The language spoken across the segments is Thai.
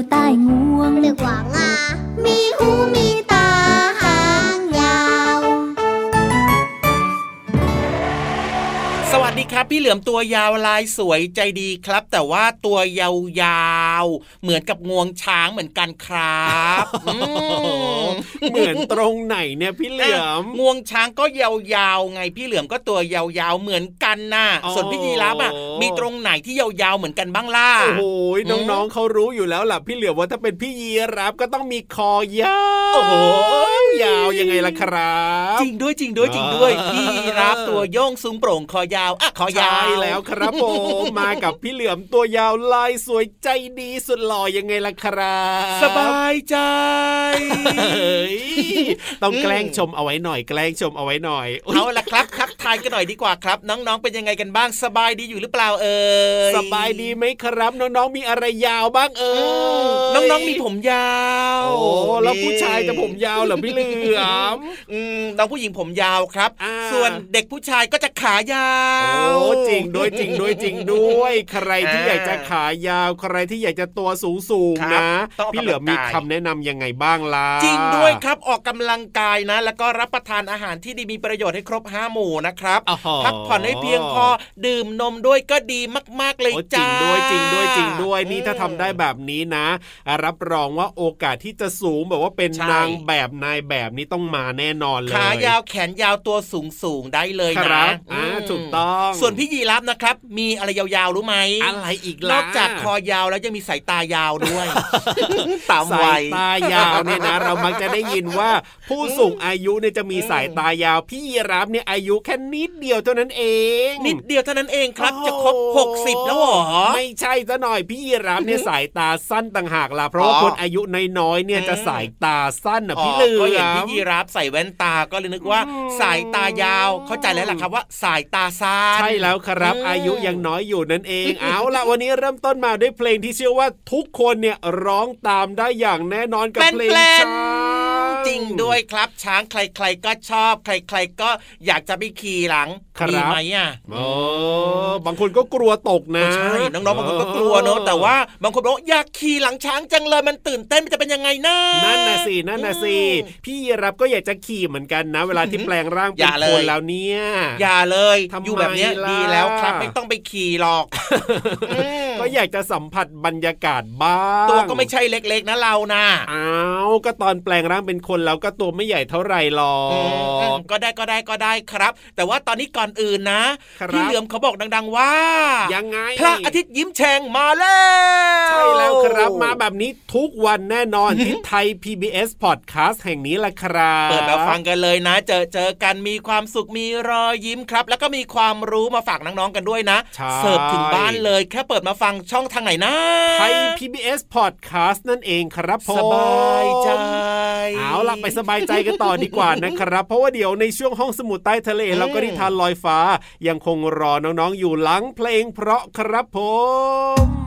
มีเขี้ยวใต้ง ครับ พี่เหลือมตัวยาวลายสวยใจดีครับ แต่ว่าตัวยาวๆเหมือนกับงวงช้างเหมือนกันครับอืมเหมือนตรงไหนเนี่ยพี่เหลือมงวงช้างก็ยาวๆไงพี่เหลือมก็ตัวยาวๆเหมือนกันน่ะอ๋อส่วนพี่ยีราฟอะมีตรงไหนที่ยาวๆเหมือนกันบ้างล่ะโอ้โหอืมน้องๆเขารู้อยู่แล้วล่ะพี่เหลือมว่าถ้าเป็นพี่ยีรับก็ต้องมีคอยาวโอ้โหยาวยังไงล่ะครับ จริงด้วยจริงด้วยจริงด้วยอ่าพี่ยีราฟตัวโยงสูงโปร่งคอยาวอะคอยาวใช่แล้วครับผมมากับพี่เหลือมตัวยาวลายสวยใจดีสุดหล่อยังไงล่ะครับ สบายใจเฮ้ยต้องแกล้งชมเอาไว้หน่อย แกล้งชมเอาไว้หน่อยอุ๊ยเอาละครับทักทายกันหน่อยดีกว่าครับ น้องๆเป็นยังไงกันบ้างสบายดีอยู่หรือเปล่าเอ่ยสบายดีไหมครับ น้องๆมีอะไรยาวบ้างเอ่อืยมน้องๆมีผมยาวโอ้แล้วผู้ชายจะผมยาวเหรอพี่เหลือมอืมน้องผู้หญิงผมยาวครับอ่าส่วนเด็กผู้ชายก็จะขายาวโอ้จริงด้วยจริงด้วยจริงด้วย ใครที่อ่าอยากจะขายาว ใครที่อยากจะตัวสูงสูงครับนะต้องออกพี่เหลือมมีกำลังกายคำแนะนำยังไงบ้างล่ะจริงด้วยครับออกกำลังกายนะ แล้วก็รับประทานอาหารที่ดีมีประโยชน์ให้ครบห้าหมู่นะครับอ๋อพักผ่อนให้เพียงพอดื่มนมด้วยก็ดีมาก ๆเลยโอ้จริจ้างด้วยจริงด้วยจริงด้วยนี่อืมถ้าทำได้แบบนี้นะ รับรองว่าโอกาสที่จะสูงแบบว่าเป็นใช่นางแบบนายแบบนี้ต้องมาแน่นอนเลยขายาวแขนยาวตัวสูงสูงๆได้เลยคนะรับอ่าอืมถูกต้องส่วนพี่ยีรับนะครับ มีอะไรยาวๆรู้ไหมอะไรอีกนล่ะอกจากคอยาวแล้วยังมีสายตายาวด้วยตามสาวัยยตายาวเนี่ยนะ เรามักจะได้ยินว่าผู้สูงอายุเนี่ยจะมีสายตายาว พี่ยีรับเนี่ยอายุแค่นิดเดียวเท่านั้นเอง นิดเดียวเท่านั้นเองครับโอ้โหจะครบ60 แล้วเหรอไม่ใช่ซะหน่อยพี่ยีรับเนี่ยสายตาสั้นต่างหากล่ะเพราะว่าอ๋อคนอายุน้อยๆเนี่ยจะอืมสายตาสั้นอะพี่เหลืก็เห็นอพี่มยีรับใส่แว่นตาก็เลยนึกว่าอืมสายตายาวเข้าใจแล้วล่ะครับว่าสายตาสั้นใช่แล้วครับอืมอายุยังน้อยอยู่นั่นเอง เอาล่ะวันนี้เริ่มต้นมาด้วยเพลงที่เชื่อว่าทุกคนเนี่ยร้องตามได้อย่างแน่นอนกับเพลงแปลนๆช้างจริงด้วยครับช้างใคร ๆ ก็ชอบ ใคร ๆ ก็อยากจะไปขี่หลังครับ มีไหมอะโอ้บางคนก็กลัวตกนะใช่น้องๆบางคนก็กลัวเนอะแต่ว่าบางคนบอกว่าอยากขี่หลังช้างจังเลยมันตื่นเต้นมันจะเป็นยังไงนะนั่นนะสินั่นนะสิอืมพี่รับก็อยากจะขี่เหมือนกันนะ เวลาที่แปลงร่างอเป็นย่าเลคนยแล้วเนี่ยอย่าเลยทำไมอยู่แบบเนี้ยล่ะดีแล้วครับไม่ต้องไปขี่หรอกอืมก็อยากจะสัมผัสบรรยากาศบ้างตัวก็ไม่ใช่เล็ก ๆ นะเรานะอ้าวก็ตอนแปลงร่างเป็นคนแล้วก็ตัวไม่ใหญ่เท่าไหร่หรออืมอืมกก็ได้ก็ได้ก็ได้ครับ แต่ว่าตอนนี้ก่อนอื่นนะครับพี่เหลือมเขาบอกดัง ๆ ว่า ยังไงพระอาทิตย์ยิ้มแฉ่งมาแล้วใช่แล้วครับมาแบบนี้ทุกวันแน่นอนที่ไทย PBS Podcast แห่งนี้แหละครับเปิดมาฟังกันเลยนะ เจอเจอกันมีความสุขมีรอยยิ้มครับ แล้วก็มีความรู้มาฝากน้องๆกันด้วยนะใช่เสิร์ฟถึงบ้านเลยแค่เปิดมาฟังช่องทางไหนนะไทย PBS Podcast นั่นเองครับผมสบายใจเอาล่ะไปสบายใจกันต่อดีกว่านะครับ เพราะว่าเดี๋ยวในช่วงห้องสมุดใต้ทะเลเราก็นิทานลอยฟ้า ยังคงรอน้องๆอยู่หลังเพลงเพราะครับผม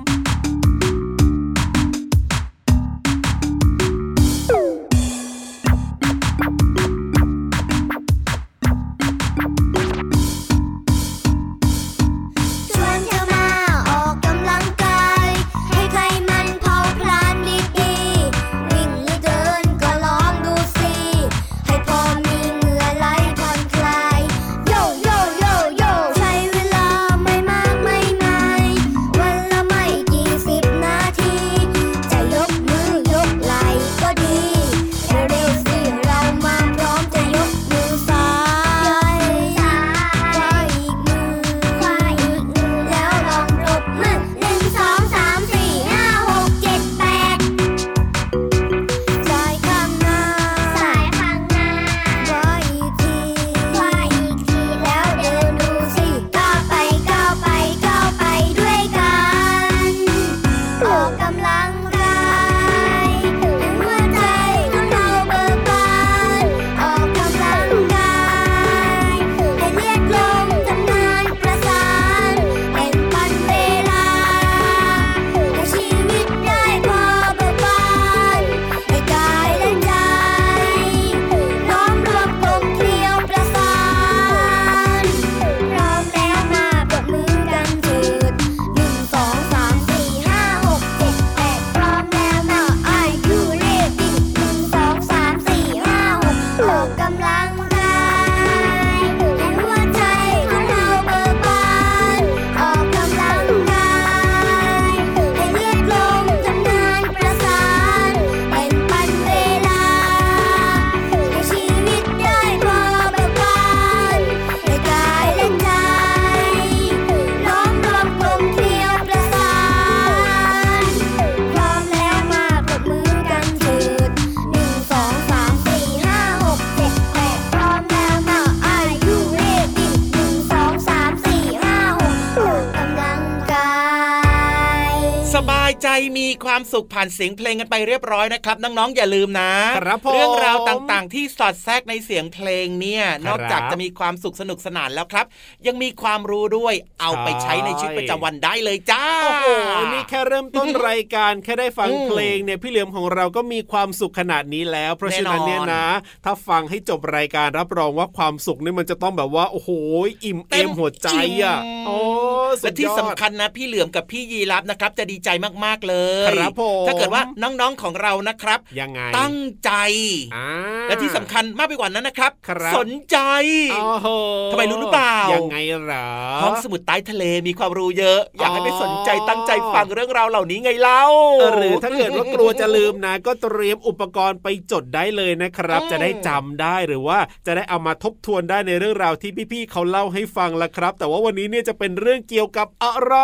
ความสุขผ่านเสียงเพลงกันไปเรียบร้อยนะครับน้องๆอย่าลืมนะครับผมเรื่องราวต่างๆ ที่สอดแทรกในเสียงเพลงเนี่ยครับนอกจากจะมีความสุขสนุกสนานแล้วครับ ยังมีความรู้ด้วยเอาไปใช้ในชีวิตประจำวันได้เลยจ้าโอ้โหนี่แค่เริ่มต้นรายการแค่ได้ฟังอืมเพลงเนี่ยพี่เหลือมของเราก็มีความสุขขนาดนี้แล้ว เพราะฉะนั้นเนี่ยแน่นอนนะ ถ้าฟังให้จบรายการรับรองว่าความสุขเนี่ยมันจะต้องแบบว่าโอ้โหอิ่มเอมหัวใจอะโอ้สุและดที่ยอสำดคัญนะ พี่เหลือมกับพี่ยีรับนะครับ จะดีใจมากๆเลยครับผมถ้าเกิดว่าน้องๆของเรานะครับยังไงตั้งใจอ่าและที่สำคัญมากไปกว่านั้นนะครับครับสนใจโอ้โหทำไมรู้หรือเปล่ายังไงเหรอห้องสมุดใต้ทะเลมีความรู้เยอะ อยากให้ไปอ๋อสนใจตั้งใจฟังเรื่องราวเหล่านี้ไงเล่าหรือถ้าเกิดว่ากลัวจะลืมนะ ก็เตรียมอุปกรณ์ไปจดได้เลยนะครับอืมจะได้จำได้หรือว่าจะได้เอามาทบทวนได้ในเรื่องราวที่พี่ๆเขาเล่าให้ฟังละครับ แต่ว่าวันนี้เนี่ยจะเป็นเรื่องเกี่ยวกับอะไร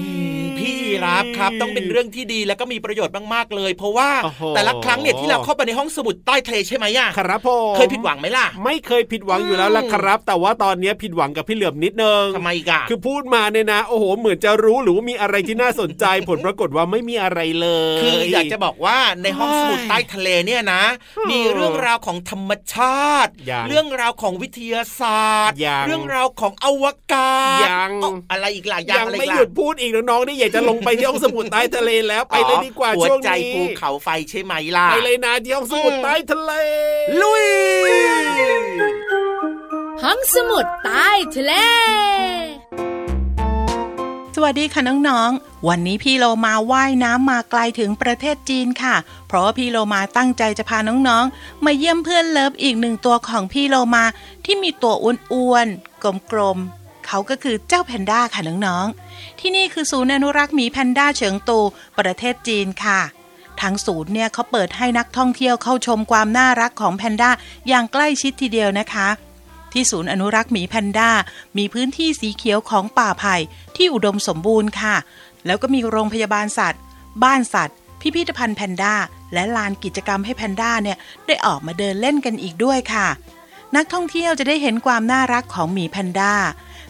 อืมพี่รับครับต้องเป็นเรื่องที่ดีแล้วก็มีประโยชน์มากๆเลย เพราะว่าโอ้โหแต่ละครั้งเนี่ยที่เราเข้าไปในห้องสมุดใต้ทะเลใช่ไหมอะครับผมเคยผิดหวังไหมล่ะ ไม่เคยผิดหวังอยู่แล้วล่ะครับ แต่ว่าตอนนี้ผิดหวังกับพี่เหลือมนิดนึงทำไมอีกอะคือพูดมาเนี่ยนะโอ้โหเหมือนจะรู้หรือว่ามีอะไรที่น่าสนใจ ผลปรากฏว่าไม่มีอะไรเลย คืออยากจะบอกว่าในห้องเฮ้ยสมุดใต้ทะเลเนี่ยนะ มีเรื่องราวของธรรมชาติยังเรื่องราวของวิทยาศาสตร์ยังเรื่องราวของอวกาศยังเอ้าอะไรอีกล่ะยังอะไรไม่อีกล่ะหยุดพูดอีกน้องๆนี่อยากจะลงไปที่ห้องสมุดใต้ทะเลแล้วไปเลยดีกว่าหัวช่วงใจนี้ภูเขาไฟใช่ไหมล่ะไปเลยนะที่ห้องสมุดใต้ทะเล ลุย ห้องสมุดใต้ทะเลสวัสดีค่ะน้องๆ วันนี้พี่โลมาว่ายน้ำมาไกลถึงประเทศจีนค่ะ เพราะว่าพี่โลมาตั้งใจจะพาน้องๆ มาเยี่ยมเพื่อน love อีกหนึ่งตัวของพี่โลมาที่มีตัวอ้วนๆ กลมๆ เขาก็คือเจ้าแพนด้าค่ะน้องๆ ที่นี่คือศูนย์อนุรักษ์หมีแพนด้าเฉิงตู ประเทศจีนค่ะ ทางศูนย์เนี่ยเขาเปิดให้นักท่องเที่ยวเข้าชมความน่ารักของแพนด้าอย่างใกล้ชิดทีเดียวนะคะ ที่ศูนย์อนุรักษ์หมีแพนด้ามีพื้นที่สีเขียวของป่าไผ่ที่อุดมสมบูรณ์ค่ะ แล้วก็มีโรงพยาบาลสัตว์ บ้านสัตว์ พิพิธภัณฑ์แพนด้าและลานกิจกรรมให้แพนด้าเนี่ยได้ออกมาเดินเล่นกันอีกด้วยค่ะนักท่องเที่ยวจะได้เห็นความน่ารักของหมีแพนด้า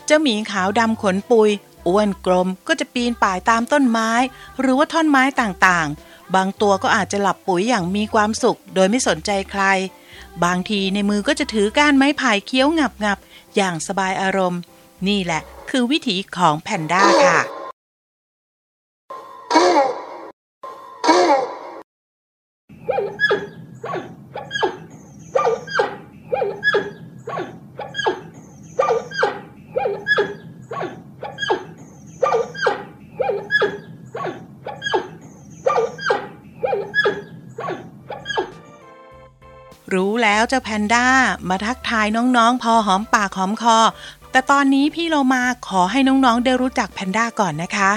เจ้าหมีขาวดำขนปุยอ้วนกลมก็จะปีนป่ายตามต้นไม้ หรือว่าท่อนไม้ต่างๆ บางตัวก็อาจจะหลับปุ๋ยอย่างมีความสุข โดยไม่สนใจใคร บางทีในมือก็จะถือก้านไม้ไผ่เคี้ยวงับงับๆอย่างสบายอารมณ์ นี่แหละคือวิถีของแพนด้าค่ะ รู้แล้วเจ้าแพนด้ามาทักทายน้องๆ พอหอมปากหอมคอ แต่ตอนนี้พี่เรามาขอให้น้องๆ ได้รู้จักแพนด้าก่อนนะคะ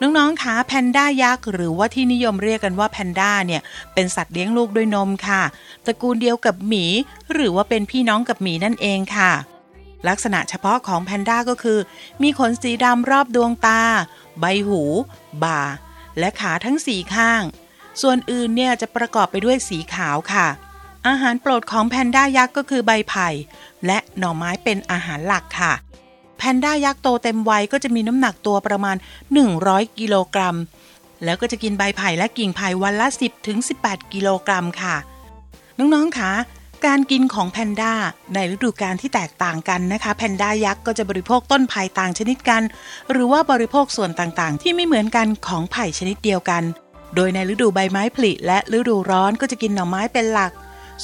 น้องๆคะแพนด้ายักษ์หรือว่าที่นิยมเรียกกันว่าแพนด้าเนี่ยเป็นสัตว์เลี้ยงลูกด้วยนมค่ะตระกูลเดียวกับหมี หรือว่าเป็นพี่น้องกับหมีนั่นเองค่ะ ลักษณะเฉพาะของแพนด้าก็คือ มีขนสีดำรอบดวงตา ใบหู บ่า และขาทั้งสี่ข้าง ส่วนอื่นเนี่ยจะประกอบไปด้วยสีขาวค่ะ อาหารโปรดของแพนด้ายักษ์ก็คือใบไผ่ และหน่อไม้เป็นอาหารหลักค่ะ แพนด้ายักษ์โตเต็มวัยก็จะมีน้ำหนักตัวประมาณ 100 กิโลกรัม แล้วก็จะกินใบไผ่และกิ่งไผ่วันละ 10ถึง18 กิโลกรัมค่ะ น้องๆคะการกินของแพนด้าในฤดูกาลที่แตกต่างกันนะคะแพนด้ายักษ์ก็จะบริโภคต้นไผ่ต่างชนิดกัน หรือว่าบริโภคส่วนต่างๆ ที่ไม่เหมือนกันของไผ่ชนิดเดียวกัน โดยในฤดูใบไม้ผลิและฤดูร้อนก็จะกินหน่อไม้เป็นหลัก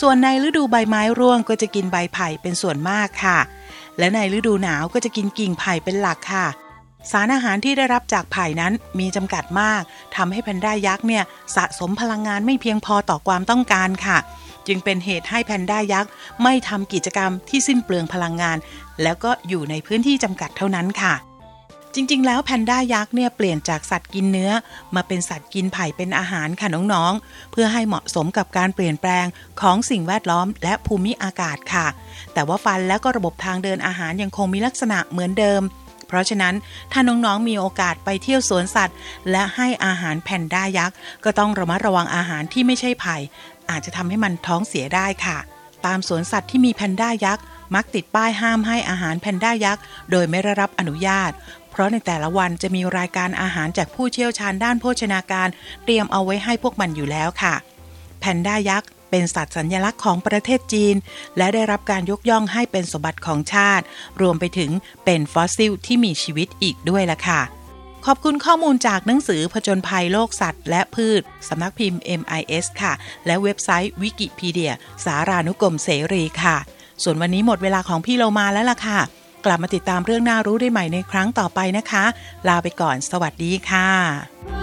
ส่วนในฤดูใบไม้ร่วงก็จะกินใบไผ่เป็นส่วนมากค่ะ และในฤดูหนาวก็จะกินกิ่งไผ่เป็นหลักค่ะ สารอาหารที่ได้รับจากไผ่นั้นมีจำกัดมากทำให้แพนด้ายักษ์เนี่ยสะสมพลังงานไม่เพียงพอต่อความต้องการค่ะ จึงเป็นเหตุให้แพนด้ายักษ์ไม่ทำกิจกรรมที่สิ้นเปลืองพลังงาน แล้วก็อยู่ในพื้นที่จำกัดเท่านั้นค่ะ จริงๆ แล้วแพนด้ายักษ์เนี่ยเปลี่ยนจากสัตว์กินเนื้อ มาเป็นสัตว์กินไผ่เป็นอาหารค่ะน้องๆ เพื่อให้เหมาะสมกับการเปลี่ยนแปลงของสิ่งแวดล้อมและภูมิอากาศค่ะ แต่ว่าฟันและก็ระบบทางเดินอาหารยังคงมีลักษณะเหมือนเดิม เพราะฉะนั้นถ้าน้องๆ มีโอกาสไปเที่ยวสวนสัตว์ และให้อาหารแพนด้ายักษ์ก็ต้องระมัดระวังอาหารที่ไม่ใช่ไผ่ อาจจะทำให้มันท้องเสียได้ค่ะ ตามสวนสัตว์ที่มีแพนด้ายักษ์มักติดป้ายห้ามให้อาหารแพนด้ายักษ์ โดยไม่ได้รับอนุญาต เพราะในแต่ละวันจะมีรายการอาหารจากผู้เชี่ยวชาญด้านโภชนาการเตรียมเอาไว้ให้พวกมันอยู่แล้วค่ะ แพนด้ายักษ์เป็นสัตว์สัญลักษณ์ของประเทศจีน และได้รับการยกย่องให้เป็นสมบัติของชาติ รวมไปถึงเป็นฟอสซิลที่มีชีวิตอีกด้วยล่ะค่ะ ขอบคุณข้อมูลจากหนังสือผจญภัยโลกสัตว์ และพืช สำนักพิมพ์ MIS ค่ะ และเว็บไซต์วิกิพีเดีย สารานุกรมเสรีค่ะ ส่วนวันนี้หมดเวลาของพี่เรามาแล้วล่ะค่ะ กลับมาติดตามเรื่องน่ารู้ได้ใหม่ในครั้งต่อไปนะคะ ลาไปก่อน สวัสดีค่ะ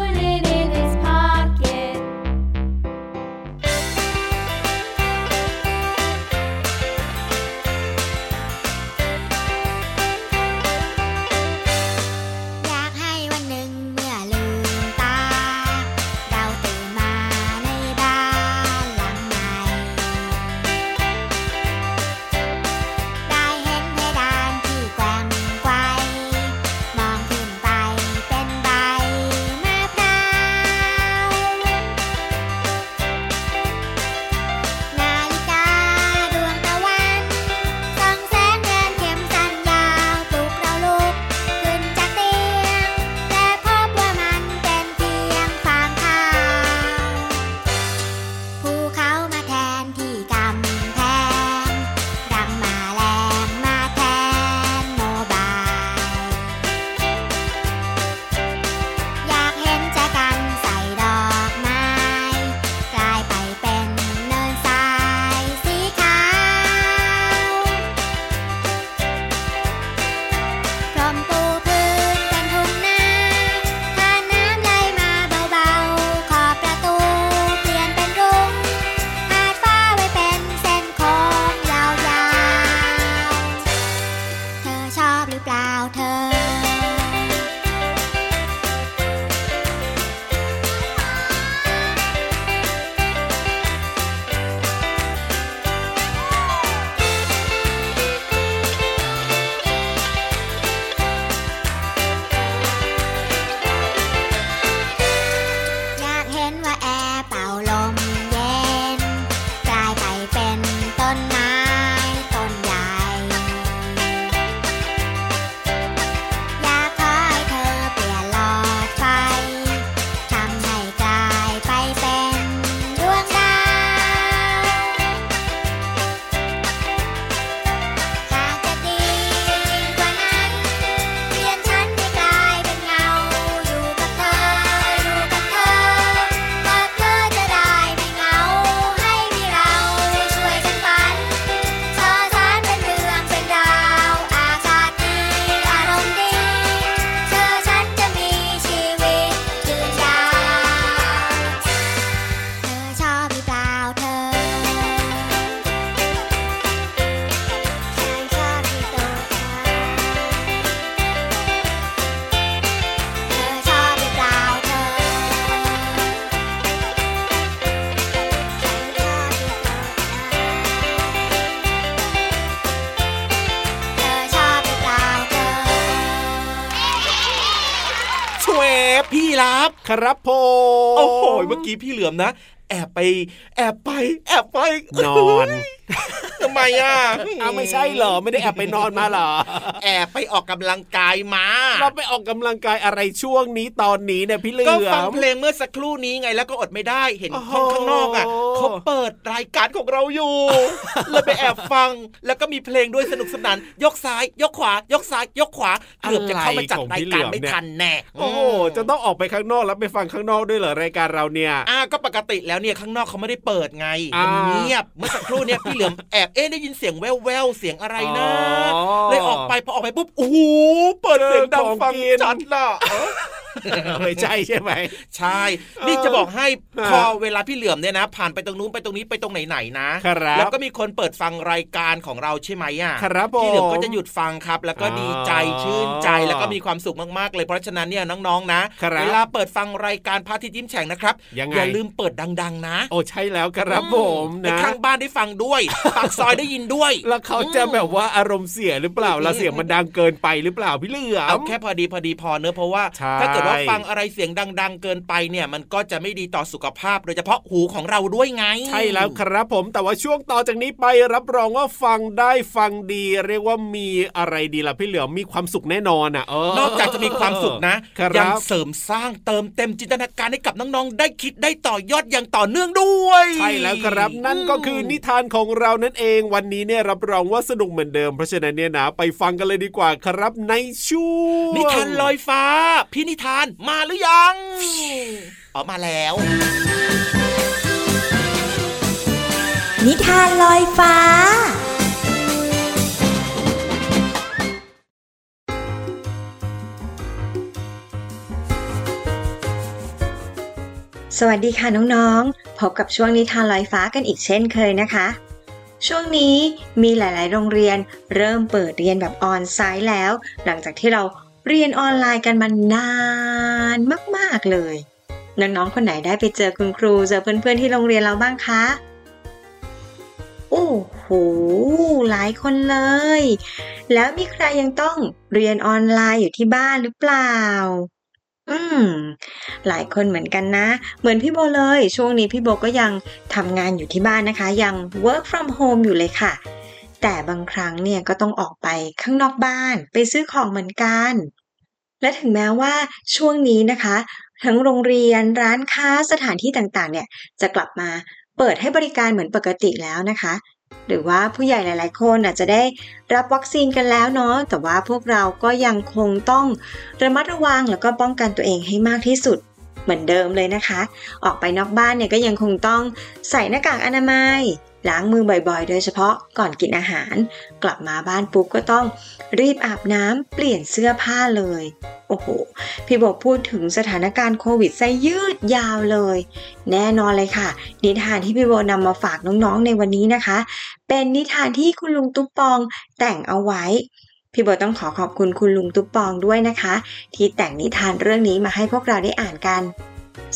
ครับผมโอ้โหเมื่อกี้พี่เหลือมนะ แอบไป แอบไป แอบไปนอน ทำไมอะอ้าวไม่ใช่เหรอไม่ได้แอบไปนอนมาเหรอ แอบไปออกกำลังกายมา เราไปออกกำลังกายอะไรช่วงนี้ตอนนี้เนี่ยพี่เหลืก็อฟังมเพลงเมื่อสักครู่นี้ไงแล้วก็อดไม่ได้เห็นโอ้โหห้องข้างนอกอะเขาเปิดรายการของเราอยู่เลยไปแอบฟังแล้วก็มีเพลงด้วยสนุกสนาน ยกซ้าย ยกขวา ยกซ้าย ยกขวาเกือบจะเข้ามาจัดรายการไม่ทันแน่โอ้โหจะต้องออกไปข้างนอกแล้วไปฟังข้างนอกด้วยเหรอรายการเราเนี่ยอ่าก็ปกติแล้วเนี่ยข้างนอกเขาไม่ได้เปิดไงอ่ามัมันเงียบเมื่อสักครู่เนี่ยพี่เหลือมแอบเอ๊ะได้ยินเสียงแว่วแววๆเสียงอะไรนะอ๋อเลยออกไปพอออกไปปุ๊บโอ้โหเปิดเสียงดังฟังของกินชัดน่ะไม่ใช่ใช่ไหมใช่ นี่จะบอกให้เออพอเวลาพี่เหลือมเนี่ยนะ ผ่านไปตรงนู้นไปตรงนี้ไปตรงไหนๆนะครับแล้วก็มีคนเปิดฟังรายการของเราใช่ไหมอะครับผมพี่เหลือมก็จะหยุดฟังครับ แล้วก็ดีใจอ๋อชื่นใจแล้วก็มีความสุขมากๆ เลยเพราะฉะนั้นเนี่ยน้องๆนะครับเวลาเปิดฟังรายการพระอาทิตย์ยิ้มแฉ่งนะครับยังไงอย่าลืมเปิดดัง ๆ นะ โอ้ใช่แล้วครับผมให้นะข้างบ้านได้ฟังด้วยปากซอยได้ยินด้วย แล้วเขาจะแบบว่าอารมณ์เสียหรือเปล่าแล้วเสียงมันดังเกินไปหรือเปล่าพี่เหลือมเอาแค่พอดีพอดีพอเนอะเพราะว่าใช่ถ้าเกิดว่าฟังอะไรเสียงดัง ๆ เกินไปเนี่ย มันก็จะไม่ดีต่อสุขภาพ โดยเฉพาะหูของเราด้วยไง ใช่แล้วครับผมแต่ว่าช่วงต่อจากนี้ไปรับรองว่าฟังได้ฟังดี เรียกว่ามีอะไรดีล่ะพี่เหลือมมีความสุขแน่นอนอะเออนอกจากจะมีความสุขนะครับยังเสริมสร้างเติมเต็มจินตนาการให้กับน้องๆได้คิดได้ต่อยอดอย่างต่อเนื่องด้วยใช่แล้วครับนั่นก็คือนิทานของเรานั่นเองวันนี้เนี่ยรับรองว่าสนุกเหมือนเดิมเพราะฉะนั้นเนี่ยนะไปฟังกันเลยดีกว่าครับในช่วงนิทานลอยฟ้าพี่นิทานมาหรือยังออกมาแล้ว นิทานลอยฟ้าสวัสดีค่ะน้องๆ พบกับช่วงนิทานลอยฟ้ากันอีกเช่นเคยนะคะ ช่วงนี้มีหลายๆ โรงเรียนเริ่มเปิดเรียนแบบออนไซต์แล้ว หลังจากที่เรา เรียนออนไลน์กันมานานมาก ๆ เลย น้อง ๆ คนไหนได้ไปเจอคุณครู เจอเพื่อน ๆ ที่โรงเรียนเราบ้างคะ โอ้โห หลายคนเลย แล้วมีใครยังต้องเรียนออนไลน์อยู่ที่บ้านหรือเปล่า อืม หลายคนเหมือนกันนะ เหมือนพี่โบเลย ช่วงนี้พี่โบก็ยังทำงานอยู่ที่บ้านนะคะ ยัง work from home อยู่เลยค่ะ แต่บางครั้งเนี่ยก็ต้องออกไปข้างนอกบ้าน ไปซื้อของเหมือนกัน และถึงแม้ว่าช่วงนี้นะคะ ทั้งโรงเรียนร้านค้าสถานที่ต่างๆ เนี่ยจะกลับมาเปิดให้บริการเหมือนปกติแล้วนะคะ หรือว่าผู้ใหญ่หลายๆ คนอาจจะได้รับวัคซีนกันแล้วเนาะแต่ว่าพวกเราก็ยังคงต้องระมัดระวังแล้วก็ป้องกันตัวเองให้มากที่สุดเหมือนเดิมเลยนะคะ ออกไปนอกบ้านเนี่ยก็ยังคงต้องใส่หน้ากากอนามัย ล้างมือบ่อยๆ โดยเฉพาะก่อนกินอาหาร กลับมาบ้านปุ๊บก็ต้องรีบอาบน้ำเปลี่ยนเสื้อผ้าเลย โอ้โห พี่บอกพูดถึงสถานการณ์โควิดซะยืดยาวเลย แน่นอนเลยค่ะ นิทานที่พี่โบนำมาฝากน้องๆในวันนี้นะคะ เป็นนิทานที่คุณลุงตุ๊ปองแต่งเอาไว้พี่โบต้องขอขอบคุณคุณลุงตุ๊ปองด้วยนะคะ ที่แต่งนิทานเรื่องนี้มาให้พวกเราได้อ่านกัน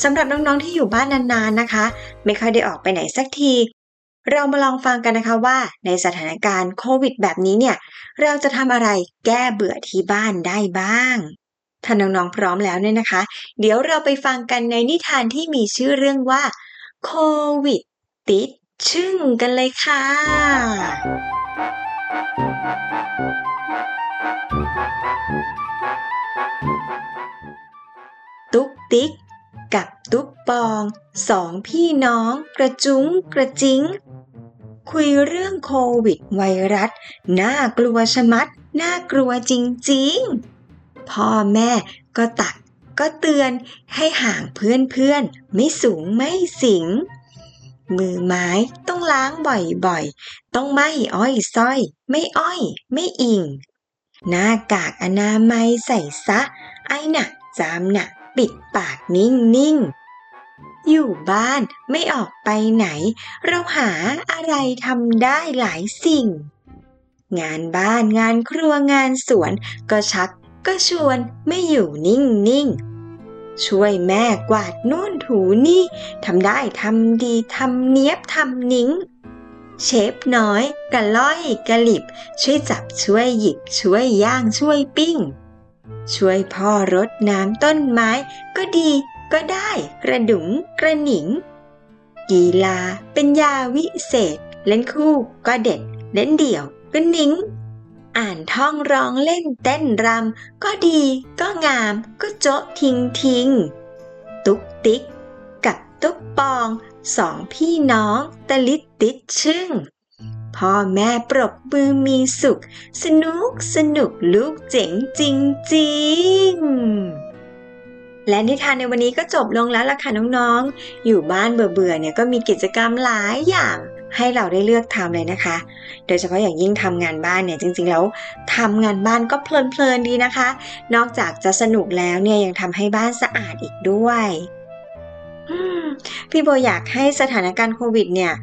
สำหรับน้องๆที่อยู่บ้านนานๆนะคะ ไม่ค่อยได้ออกไปไหนสักที เรามาลองฟังกันนะคะว่า ในสถานการณ์โควิดแบบนี้เนี่ย เราจะทำอะไรแก้เบื่อที่บ้านได้บ้าง ถ้าน้องๆพร้อมแล้วเนี่ยนะคะ เดี๋ยวเราไปฟังกันในนิทานที่มีชื่อเรื่องว่าโควิดติดชึ่งกันเลยค่ะ ตุ๊กติ๊ก กับตุ๊กปอง สองพี่น้อง กระจุ้งกระจิงคุยเรื่องโควิดไวรัส น่ากลัวชะมัด น่ากลัวจริงๆ พ่อแม่ก็ตักก็เตือนให้ห่างเพื่อนๆ ไม่สูงไม่สิง มือไม้ต้องล้างบ่อยๆ ต้องไม่อ้อยส้อย ไม่อ้อย ไม่อิงหน้ากากอนามัยใส่ซะ ไอ้หนักจามหนัก ปิดปากนิ่งๆ อยู่บ้านไม่ออกไปไหน เราหาอะไรทำได้หลายสิ่ง งานบ้านงานครัวงานสวน ก็ชักก็ชวนไม่อยู่นิ่งๆ ช่วยแม่กวาดนู่นถูนี่ทำได้ทำดีทำเนียบทำนิ้งเชฟน้อยกะล่อยกะหลิบ ช่วยจับช่วยหยิบช่วยย่างช่วยปิ้ง ช่วยพ่อรดน้ำต้นไม้ก็ดีก็ได้กระดุงกระหนิง กีฬาเป็นยาวิเศษ เล่นคู่ก็เด็ด เล่นเดี่ยวก็หนิงอ่านท่องร้องเล่นเต้นรำก็ดีก็งามก็โจ๊ะทิงทิงตุ๊กติ๊ก กับตุ๊กปอง สองพี่น้องตะลิดติดชึ่ง พ่อแม่ปรบมือมีสุข สนุกสนุกลูกเจ๋งจริง ๆและนิทานในวันนี้ก็จบลงแล้วล่ะค่ะน้องๆ อยู่บ้านเบื่อๆเนี่ยก็มีกิจกรรมหลายอย่างให้เราได้เลือกทำเลยนะคะ โดยเฉพาะอย่างยิ่งทำงานบ้านเนี่ยจริงๆแล้วทำงานบ้านก็เพลินๆดีนะคะ นอกจากจะสนุกแล้วเนี่ยยังทำให้บ้านสะอาดอีกด้วยพี่โบอยากให้สถานการณ์โควิดเนี่ย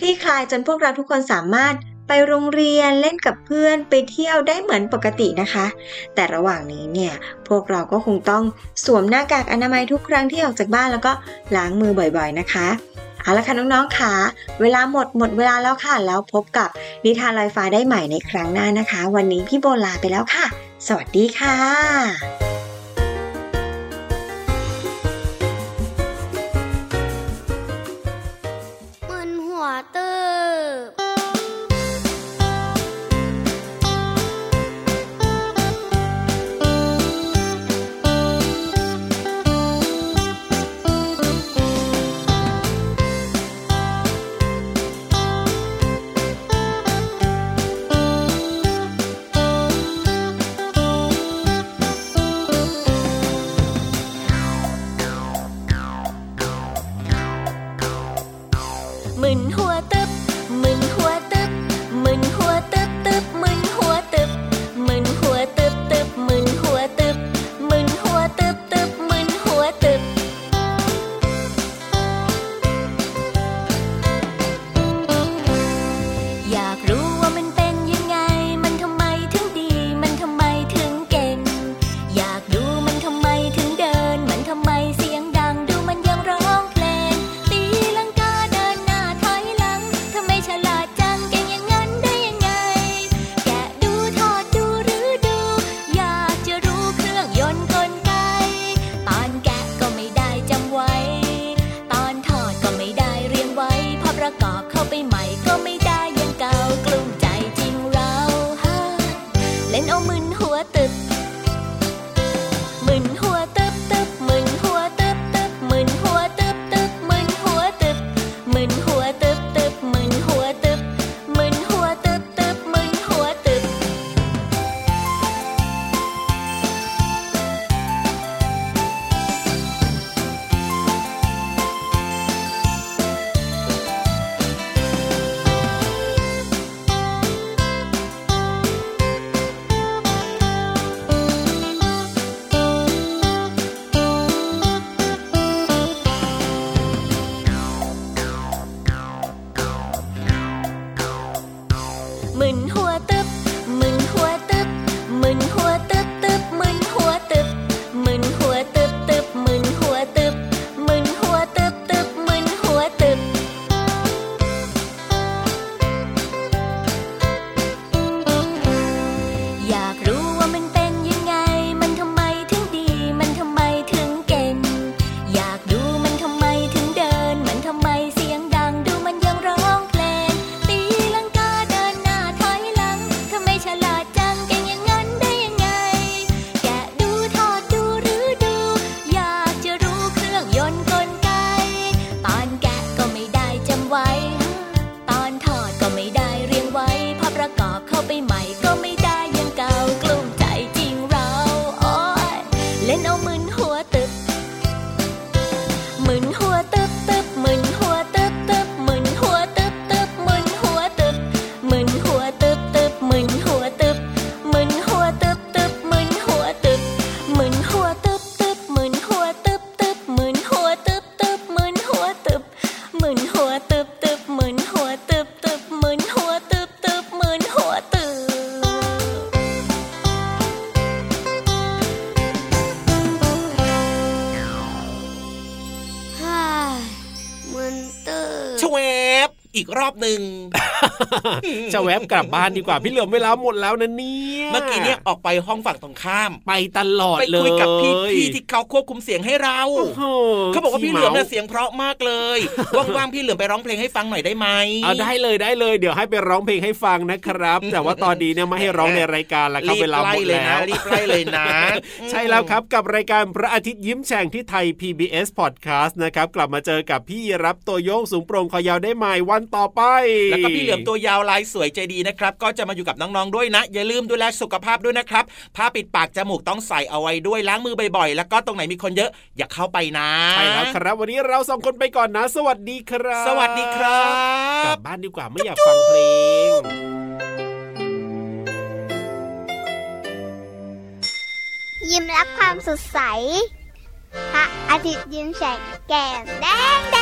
คลี่คลายจนพวกเราทุกคนสามารถไปโรงเรียนเล่นกับเพื่อนไปเที่ยวได้เหมือนปกตินะคะ แต่ระหว่างนี้เนี่ยพวกเราก็คงต้องสวมหน้ากากอนามัยทุกครั้งที่ออกจากบ้านแล้วก็ล้างมือบ่อยๆนะคะเอาละค่ะน้องๆค่ะ เวลาหมดหมดเวลาแล้วค่ะ แล้วพบกับนิทานลอยฟ้าได้ใหม่ในครั้งหน้านะคะ วันนี้พี่โบลาไปแล้วค่ะ สวัสดีค่ะ มึน เล่นเอามือ แวบกลับบ้านดีกว่าพี่เหลือมเวลาหมดแล้วนะนี่ เมื่อกี้เนี่ยออกไปห้องฝั่งตรงข้าม ไปตลอดไปเลยคุยกับพี่พี่ที่เขาควบคุมเสียงให้เราโอ้โหเขาบอกว่าพี่เหลือมเนี่ยขี้เสียงเพราะมากเลยว่างๆพี่เหลือมไปร้องเพลงให้ฟังหน่อยได้ไหมเอาได้เลยได้เลย เดี๋ยวให้ไปร้องเพลงให้ฟังนะครับ แต่ว่าตอนนี้เนี่ยไม่ให้ร้องในรายการแล้วครับรีบเวลาหไล่มดเลยแล้นะวรีบไล่เลยนะ ใช่แล้วครับกับรายการพระอาทิตย์ยิ้มแฉ่งที่ไทย PBS Podcast นะครับกลับมาเจอกับพี่รับตัวโยงสูงโปร่งคอยาวได้ใหม่วันต่อไป แล้วก็พี่เหลือมตัวยาวลายสวยใจดีนะครับ ก็จะมาอยู่กับน้องๆด้วยนะ อย่าลืมดูแลสุขภาพด้วยนะครับผ้าปิดปากจมูกต้องใส่เอาไว้ด้วยล้างมือบ่อยๆ แล้วก็ตรงไหนมีคนเยอะอย่าเข้าไปนะใช่แล้วครับ วันนี้เราสองคนไปก่อนนะ สวัสดีครับ สวัสดีครักลับบบ้านดีกว่าไม่อยากฟังเพลงยิ้มรับความสดใส พระอาทิตย์ยิ้มแฉกแก้มแดงแด